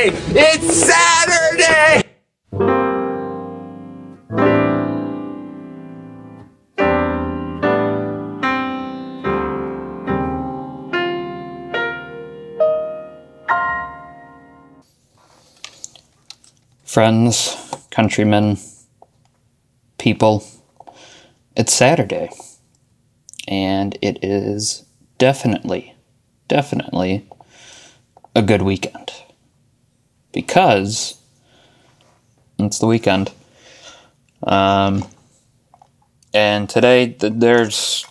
Saturday! It's Saturday! friends, countrymen, people. It's Saturday. And it is definitely, definitely a good weekend. Because it's the weekend. Um, and today th- there's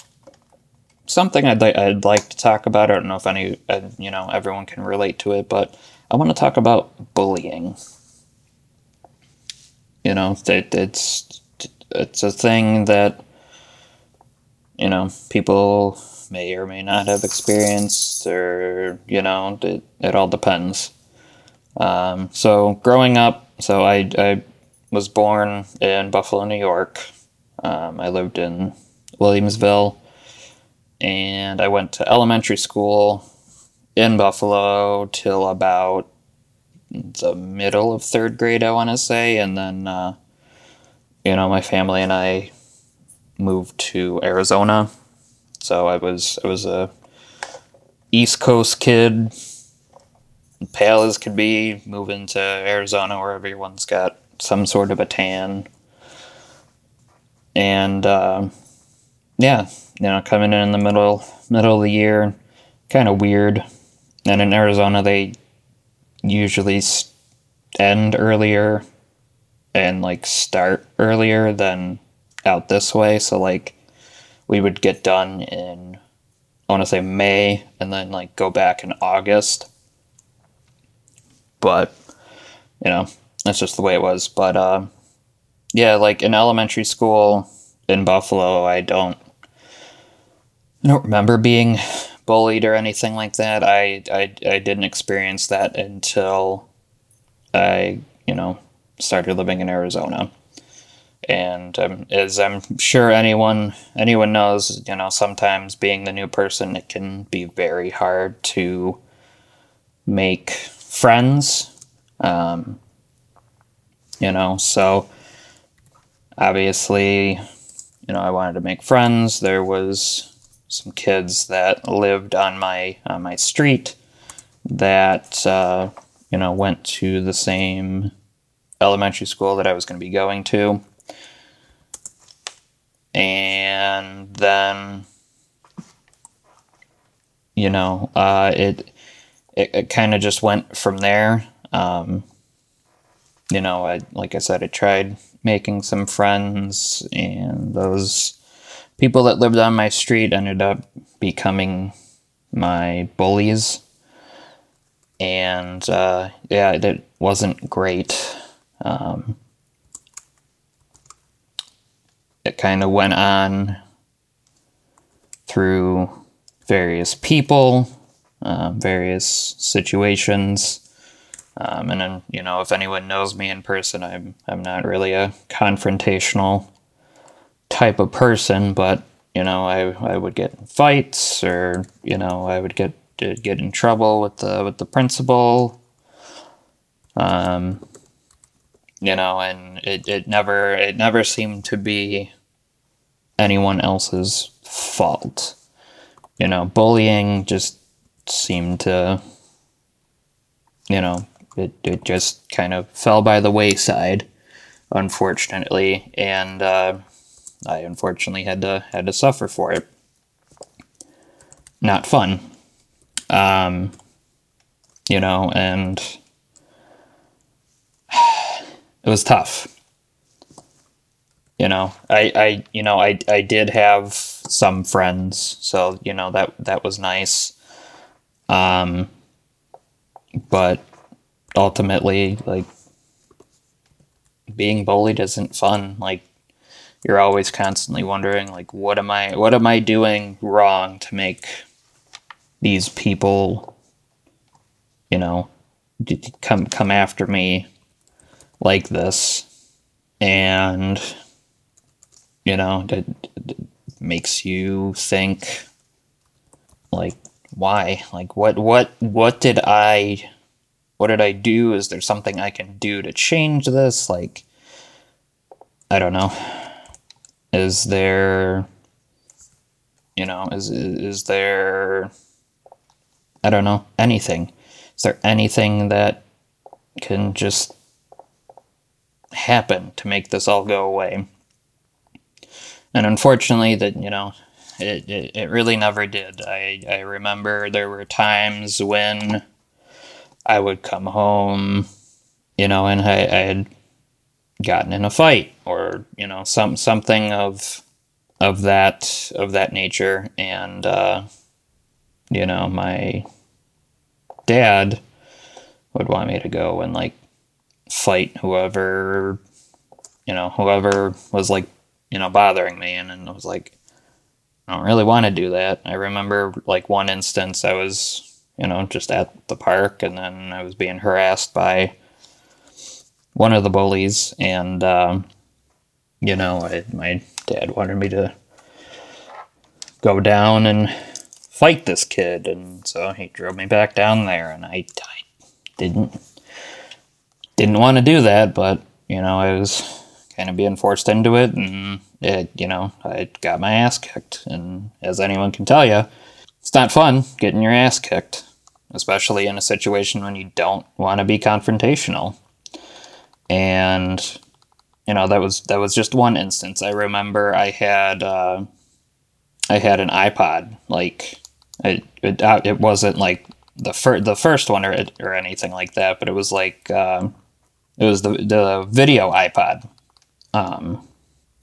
something I'd, li- I'd like to talk about. I don't know if any, uh, you know, everyone can relate to it, but I want to talk about bullying you know it, it's it's a thing that you know people may or may not have experienced or you know it, it all depends um, so growing up so I, I was born in buffalo new york um, i lived in williamsville and i went to elementary school in buffalo till about the middle of third grade, I want to say, and then uh, you know my family and I moved to Arizona. So I was I was a East Coast kid, pale as could be, moving to Arizona where everyone's got some sort of a tan, and uh, yeah, you know, coming in in the middle middle of the year, kind of weird. And in Arizona, they usually end earlier and like start earlier than out this way. So like we would get done in I want to say May and then like go back in August. But you know, that's just the way it was. But uh, yeah, like in elementary school in Buffalo, I don't I don't remember being bullied or anything like that. I, I, I didn't experience that until I, you know, started living in Arizona. And um, as I'm sure anyone anyone knows, you know, sometimes being the new person, it can be very hard to make friends. Um, you know, so obviously, you know, I wanted to make friends. There was some kids that lived on my on my street that uh, you know went to the same elementary school that I was going to be going to, and then you know uh, it it, it kind of just went from there. Um, you know, I like I said, I tried making some friends, and those people that lived on my street ended up becoming my bullies. And uh, yeah, it wasn't great. Um, it kind of went on through various people, uh, various situations. Um, and then, you know, if anyone knows me in person, I'm I'm not really a confrontational type of person, but you know, I, I would get in fights or you know, I would get get in trouble with the with the principal. Um, you know, and it, it never it never seemed to be anyone else's fault. You know, bullying just seemed to you know, it, it just kind of fell by the wayside, unfortunately. And uh, I unfortunately had to had to suffer for it. Not fun. Um, you know, and it was tough. You know, I, I you know, I, I did have some friends, so you know that that was nice. Um, but ultimately, like being bullied isn't fun. Like you're always constantly wondering like what am i what am i doing wrong to make these people you know come come after me like this and you know that makes you think like why like what what what did i what did I do? Is there something I can do to change this? Like, I don't know. Is there, you know, is is there, I don't know, anything? Is there anything that can just happen to make this all go away? And unfortunately, that you know, it, it, it really never did. I, I remember there were times when I would come home, you know, and I, I had gotten in a fight or, you know, some something of of that of that nature and uh, you know, my dad would want me to go and like fight whoever you know, whoever was like, you know, bothering me and, and I was like I don't really want to do that. I remember like one instance I was, you know, just at the park and then I was being harassed by one of the bullies and um, you know, I, my dad wanted me to go down and fight this kid and so he drove me back down there and I, I didn't didn't want to do that, but you know, I was kind of being forced into it, and it, you know, I got my ass kicked. And as anyone can tell you, it's not fun getting your ass kicked, especially in a situation when you don't want to be confrontational. And you know, that was that was just one instance. I remember I had uh, I had an iPod, like it it, uh, it wasn't like the first the first one or or anything like that, but it was like. Um, it was the the video iPod, um,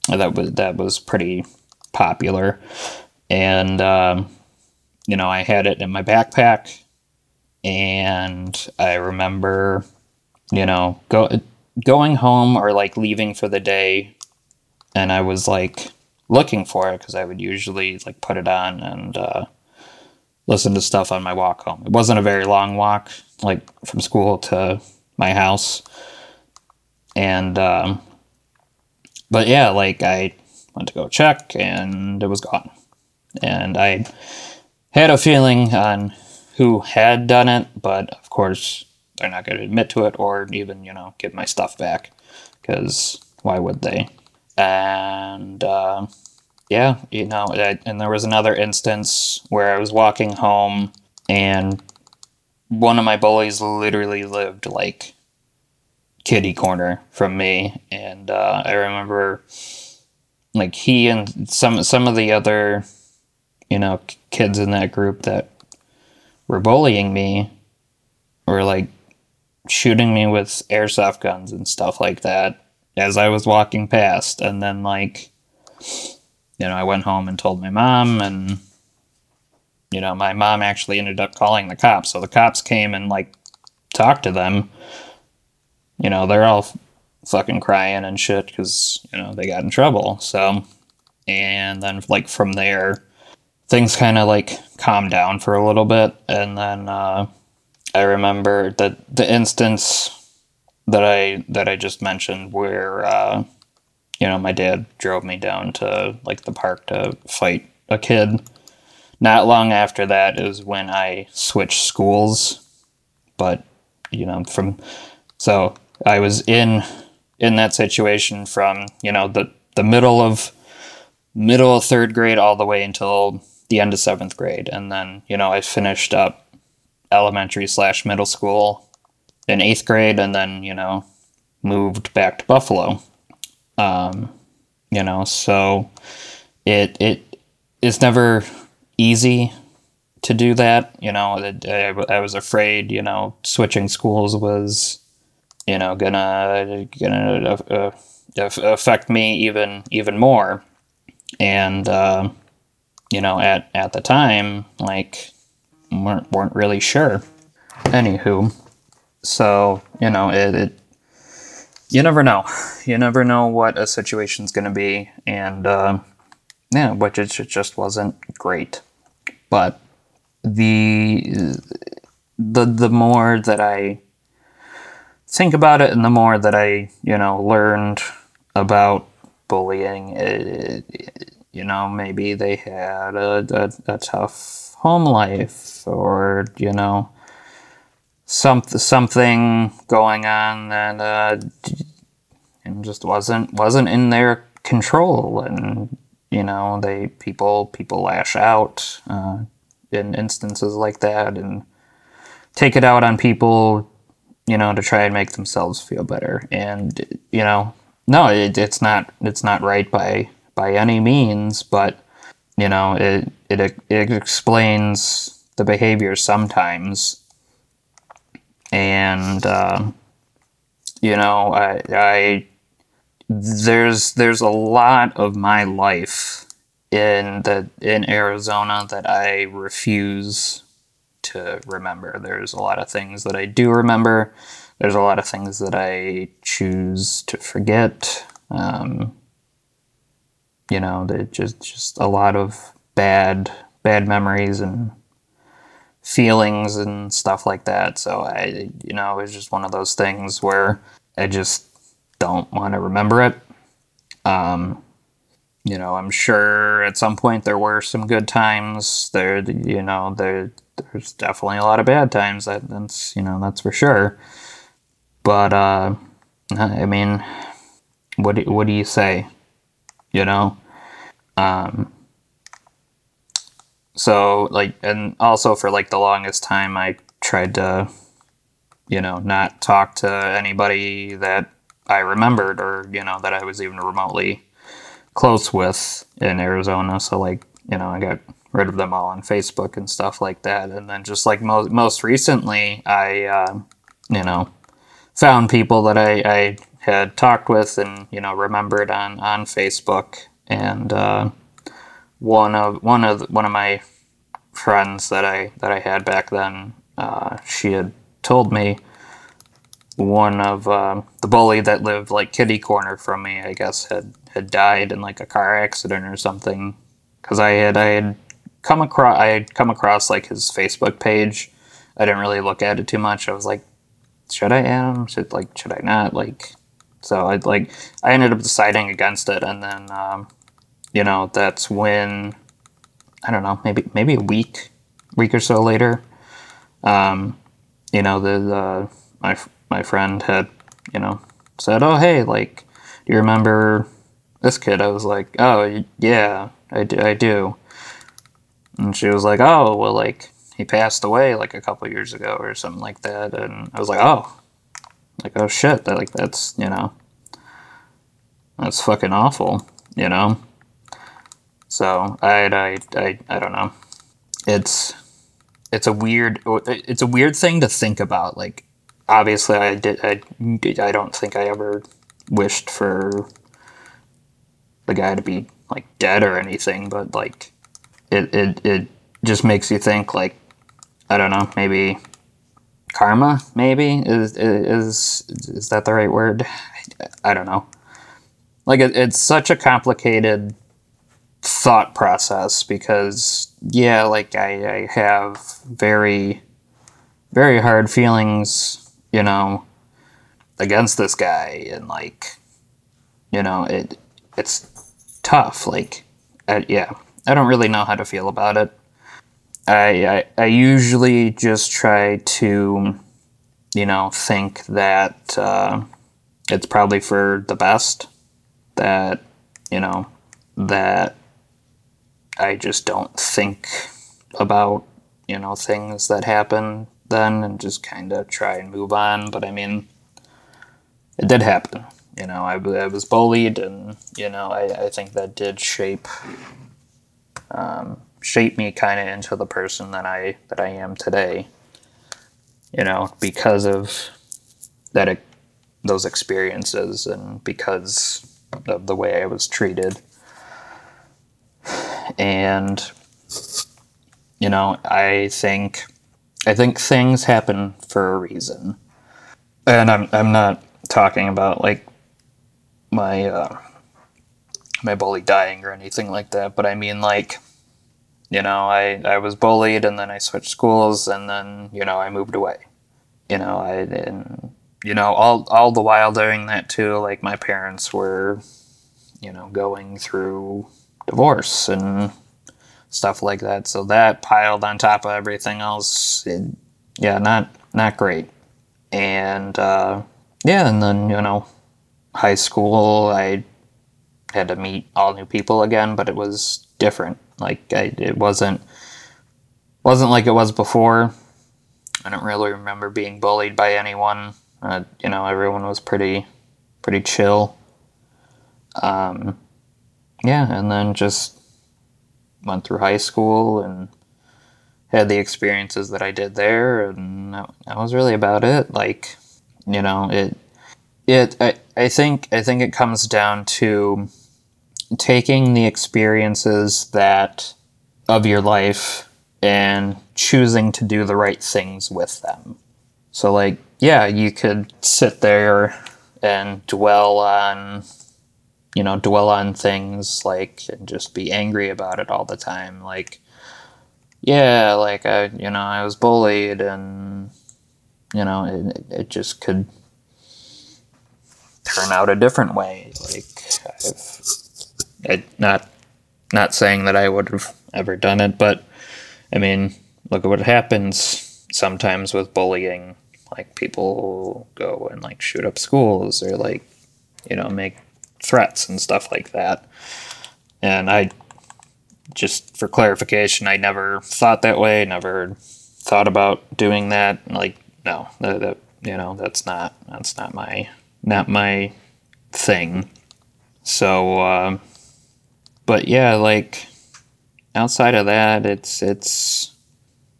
that was that was pretty popular, and um, you know I had it in my backpack, and I remember, you know, go going home or like leaving for the day, and I was like looking for it because I would usually like put it on and uh, listen to stuff on my walk home. It wasn't a very long walk, like from school to my house, and um, but yeah, like I went to go check and it was gone. And I had a feeling on who had done it, but of course they're not going to admit to it or even, you know, give my stuff back because why would they? And uh, yeah, you know, and there was another instance where I was walking home and one of my bullies literally lived like kitty corner from me, and uh, I remember like he and some some of the other you know kids in that group that were bullying me were like shooting me with airsoft guns and stuff like that as I was walking past, and then like you know I went home and told my mom and. You know, my mom actually ended up calling the cops. So the cops came and like talked to them you know, they're all fucking crying and shit because, you know, they got in trouble. So, and then, like, from there, things kind of like calmed down for a little bit. And then, uh, I remember that the instance that I that I just mentioned where uh, you know my dad drove me down to like the park to fight a kid. Not long after that is when I switched schools, but you know from so I was in in that situation from you know the the middle of middle of third grade all the way until the end of seventh grade, and then you know I finished up elementary slash middle school in eighth grade, and then you know moved back to Buffalo. Um, you know, so it it is never easy to do that. You know, I, I was afraid. You know, switching schools was you know gonna gonna uh, affect me even even more. And uh, you know at at the time like weren't weren't really sure. Anywho so you know it, it you never know. You never know what a situation's gonna be. And uh, yeah which it just wasn't great. But the the the more that I think about it, and the more that I, you know, learned about bullying, it, it, you know, maybe they had a, a, a tough home life, or you know, some something going on that uh, and just wasn't wasn't in their control, and you know they people people lash out uh, in instances like that and take it out on people, you know, to try and make themselves feel better, and you know, no, it, it's not it's not right by by any means, but you know, it it it explains the behavior sometimes. And uh, you know, I, I there's there's a lot of my life in the in Arizona that I refuse to remember. There's a lot of things that I do remember. There's a lot of things that I choose to forget. Um, you know, just just a lot of bad bad memories and feelings and stuff like that. So I, you know, it's just one of those things where I just don't want to remember it. Um, you know, I'm sure at some point there were some good times. There, you know, there there's definitely a lot of bad times. That, that's you know that's for sure. But uh, I mean, what do, what do you say? You know, um, so like and also for like the longest time i tried to you know not talk to anybody that i remembered or you know that i was even remotely close with in arizona so like you know i got rid of them all on facebook and stuff like that and then just like most most recently i uh, you know found people that I, I had talked with and you know remembered on on facebook and uh, one of one of one of my friends that I that I had back then, uh, she had told me one of uh, the bully that lived like kitty corner from me, I guess, had had died in like a car accident or something. Because I had I had come across I had come across like his Facebook page. I didn't really look at it too much. I was like, should I add him? Should like should I not? Like, so I like I ended up deciding against it, and then um, you know, that's when I don't know, maybe maybe a week, week or so later, um, you know, the, the my my friend had you know said, "Oh, hey, like, do you remember this kid?" I was like, "Oh, yeah, I do." I do. And she was like, "Oh, well, like he passed away like a couple years ago or something like that." And I was like, "Oh, like oh shit, that like that's you know, that's fucking awful," you know. So I, I, I, I don't know. It's it's a weird it's a weird thing to think about. Like obviously, I did I, I don't think I ever wished for the guy to be like dead or anything, but like it it it just makes you think like I don't know maybe karma maybe is is is that the right word? I don't know. Like it, it's such a complicated thought process because yeah like I, I have very very hard feelings you know against this guy and like you know it it's tough like I, yeah i don't really know how to feel about it I, I i usually just try to you know think that uh, it's probably for the best that you know that I just don't think about you know things that happen then and just kind of try and move on. But I mean, it did happen. You know, I, I was bullied, and you know, I, I think that did shape um, shape me kind of into the person that I that I am today. You know, because of that those experiences and because of the way I was treated and you know, I think I think things happen for a reason, and I'm I'm not talking about like my uh, my bully dying or anything like that, but I mean like you know I I was bullied and then I switched schools and then you know I moved away, you know I and you know all all the while doing that too like my parents were you know going through divorce and stuff like that. So that piled on top of everything else, it, yeah, not not great. And uh, yeah, and then you know, high school, I had to meet all new people again, but it was different. Like I, it wasn't wasn't like it was before. I don't really remember being bullied by anyone. Uh, you know, everyone was pretty pretty chill. Um, yeah, and then just went through high school and had the experiences that I did there, and that, that was really about it. Like, you know, it it I, I think I think it comes down to taking the experiences that of your life and choosing to do the right things with them. So like, yeah, you could sit there and dwell on you know, dwell on things like and just be angry about it all the time. Like, yeah, like I, you know, I was bullied and, you know, it, it just could turn out a different way. Like, I've, I, not, not saying that I would have ever done it, but I mean, look at what happens sometimes with bullying. Like, people go and like shoot up schools or like, you know, make threats and stuff like that. And I, just for clarification, I never thought that way, never thought about doing that. Like, no, that, that you know, that's not that's not my not my thing. So, uh, but yeah, like outside of that, it's it's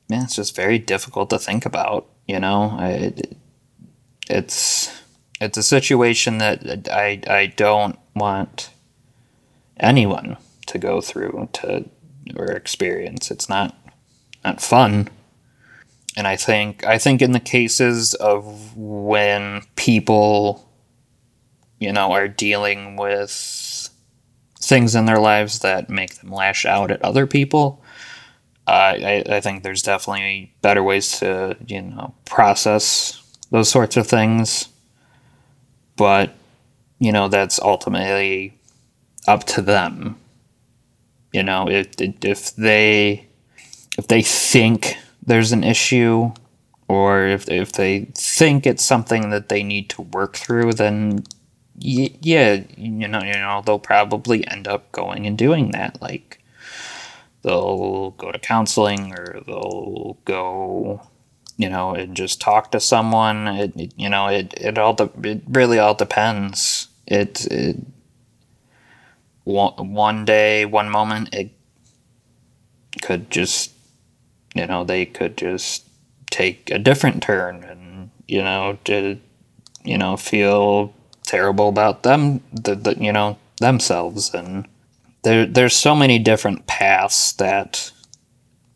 man, it's just very difficult to think about. You know, I, it's it's a situation that I I don't want anyone to go through to or experience. It's not not fun. And I think I think in the cases of when people you know are dealing with things in their lives that make them lash out at other people, uh, I, I think there's definitely better ways to you know process those sorts of things. But you know that's ultimately up to them. You know if if they if they think there's an issue or if if they think it's something that they need to work through then yeah you know you know they'll probably end up going and doing that like they'll go to counseling or they'll go you know, and just talk to someone. It, it you know, it it all de- it really all depends. It, it one, one day, one moment, it could just, you know, they could just take a different turn and you know to you know feel terrible about them the, the you know themselves. And there there's so many different paths that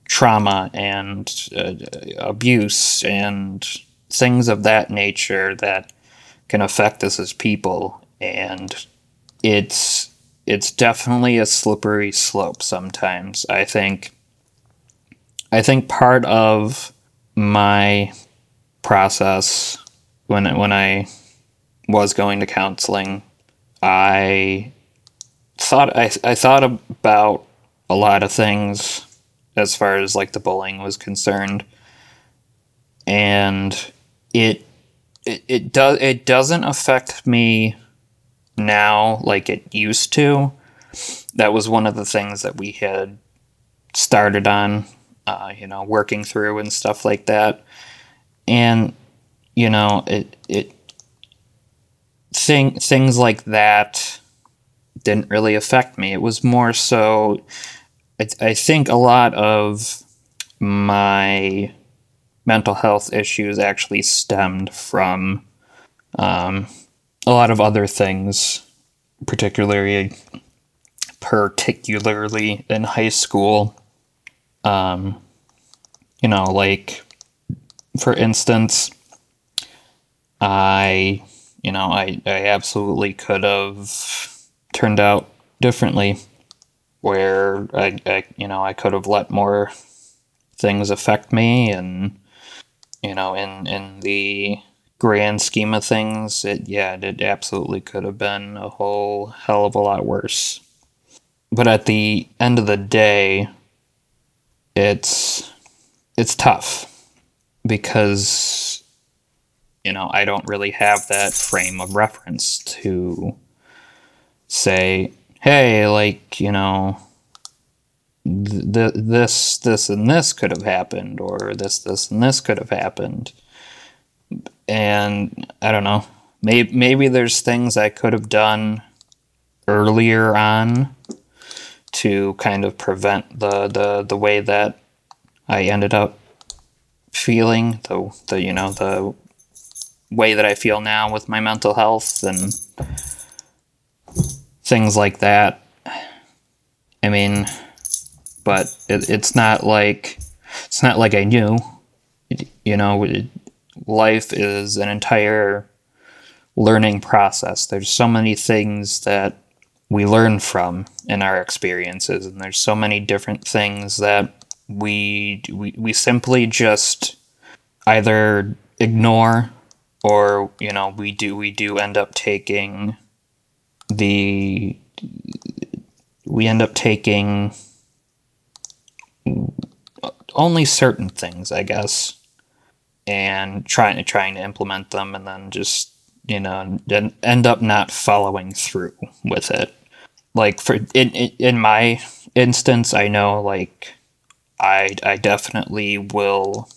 trauma and uh, abuse and things of that nature that can affect us as people. And it's it's definitely a slippery slope sometimes. I think i think part of my process when when i was going to counseling i thought i, I thought about a lot of things as far as like the bullying was concerned. And it it, it does it doesn't affect me now like it used to. That was one of the things that we had started on uh, you know working through and stuff like that. And you know it it thing things like that didn't really affect me it was more so I, I think a lot of my mental health issues actually stemmed from um, a lot of other things, particularly particularly in high school. Um, you know, like for instance, I you know I I absolutely could have turned out differently where I, I you know I could have let more things affect me and you know in in the grand scheme of things it yeah it absolutely could have been a whole hell of a lot worse. But at the end of the day it's it's tough because you know I don't really have that frame of reference to say, hey, like you know, th- this, this, and this could have happened, or this, this, and this could have happened, and I don't know. Maybe maybe there's things I could have done earlier on to kind of prevent the the the way that I ended up feeling the the you know the way that I feel now with my mental health and things like that. I mean, but it, it's not like it's not like I knew. It, you know, it, life is an entire learning process. There's so many things that we learn from in our experiences, and there's so many different things that we we, we simply just either ignore or you know we do we do end up taking the we end up taking only certain things i guess and trying to trying to implement them and then just you know end up not following through with it. Like for in in my instance i know like i i definitely will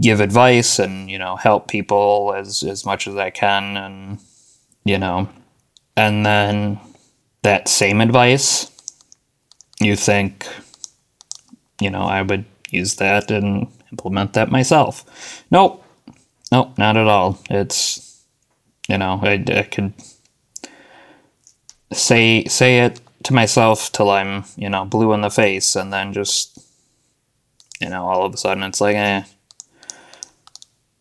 give advice and you know help people as as much as i can and you know and then that same advice you think you know i would use that and implement that myself nope nope not at all it's you know i, I could say say it to myself till I'm, you know, blue in the face and then just you know, all of a sudden it's like, eh.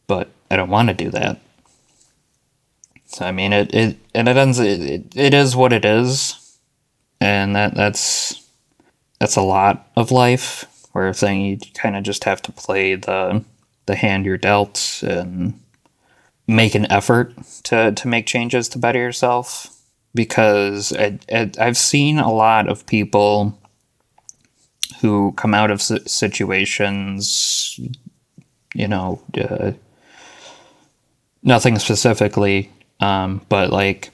But I don't want to do that. So I mean it it and it ends it, it, it is what it is. And that that's that's a lot of life where thing you kind of just have to play the the hand you're dealt and make an effort to to make changes to better yourself because I, have seen a lot of people who come out of situations, you know, uh, nothing specifically, um, but like,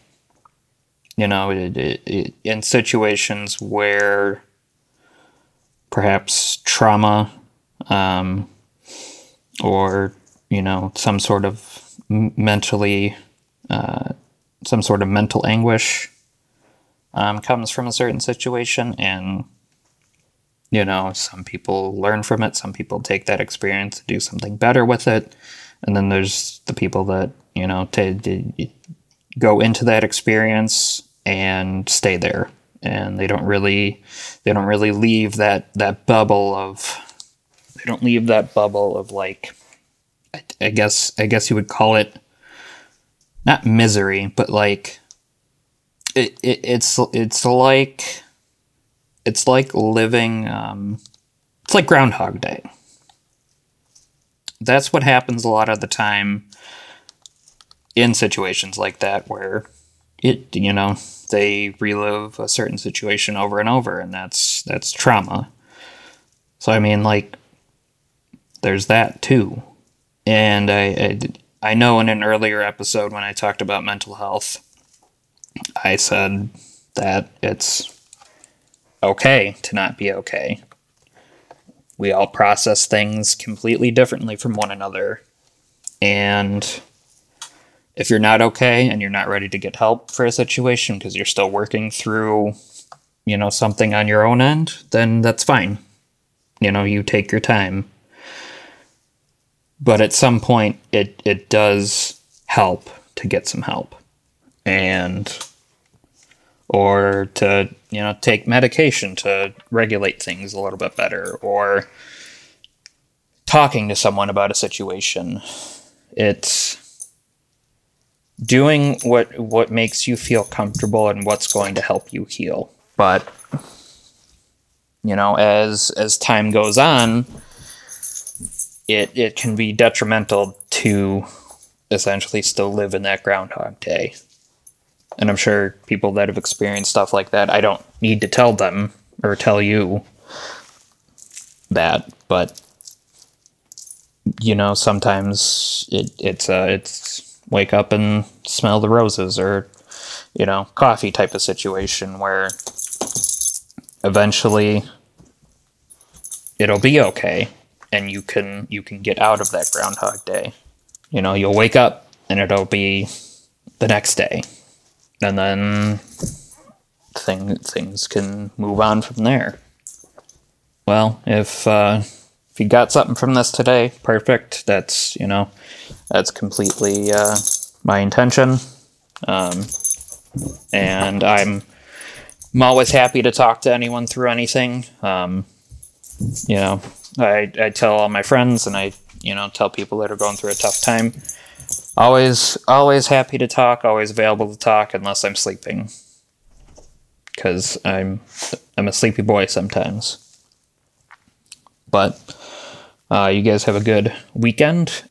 you know, it, it, it, in situations where perhaps trauma um, or, you know, some sort of mentally uh, some sort of mental anguish um, comes from a certain situation and you know some people learn from it some people take that experience to do something better with it and then there's the people that you know to, to go into that experience and stay there and they don't really they don't really leave that that bubble of they don't leave that bubble of like I, I guess I guess you would call it not misery, but like it, it it's it's like it's like living um, it's like Groundhog Day. That's what happens a lot of the time in situations like that where it you know they relive a certain situation over and over and that's that's trauma. So I mean like there's that too. And I, I I know in an earlier episode when I talked about mental health, I said that it's okay to not be okay. We all process things completely differently from one another. And if you're not okay and you're not ready to get help for a situation because you're still working through, you know, something on your own end, then that's fine. You know, you take your time but at some point it it does help to get some help and or to you know take medication to regulate things a little bit better or talking to someone about a situation it's doing what what makes you feel comfortable and what's going to help you heal but you know as as time goes on it it can be detrimental to essentially still live in that groundhog day. And I'm sure people that have experienced stuff like that, I don't need to tell them or tell you that, but you know, sometimes it, it's uh, it's wake up and smell the roses, or you know, coffee type of situation where eventually it'll be okay, and you can you can get out of that Groundhog Day. You know, you'll wake up and it'll be the next day, and then thing things can move on from there. Well, if uh, if you got something from this today, perfect. That's you know, that's completely uh, my intention, um, and I'm I'm always happy to talk to anyone through anything. Um, you know, I I tell all my friends, and I you know tell people that are going through a tough time. Always, always happy to talk. Always available to talk, unless I'm sleeping, because I'm I'm a sleepy boy sometimes. But uh, you guys have a good weekend.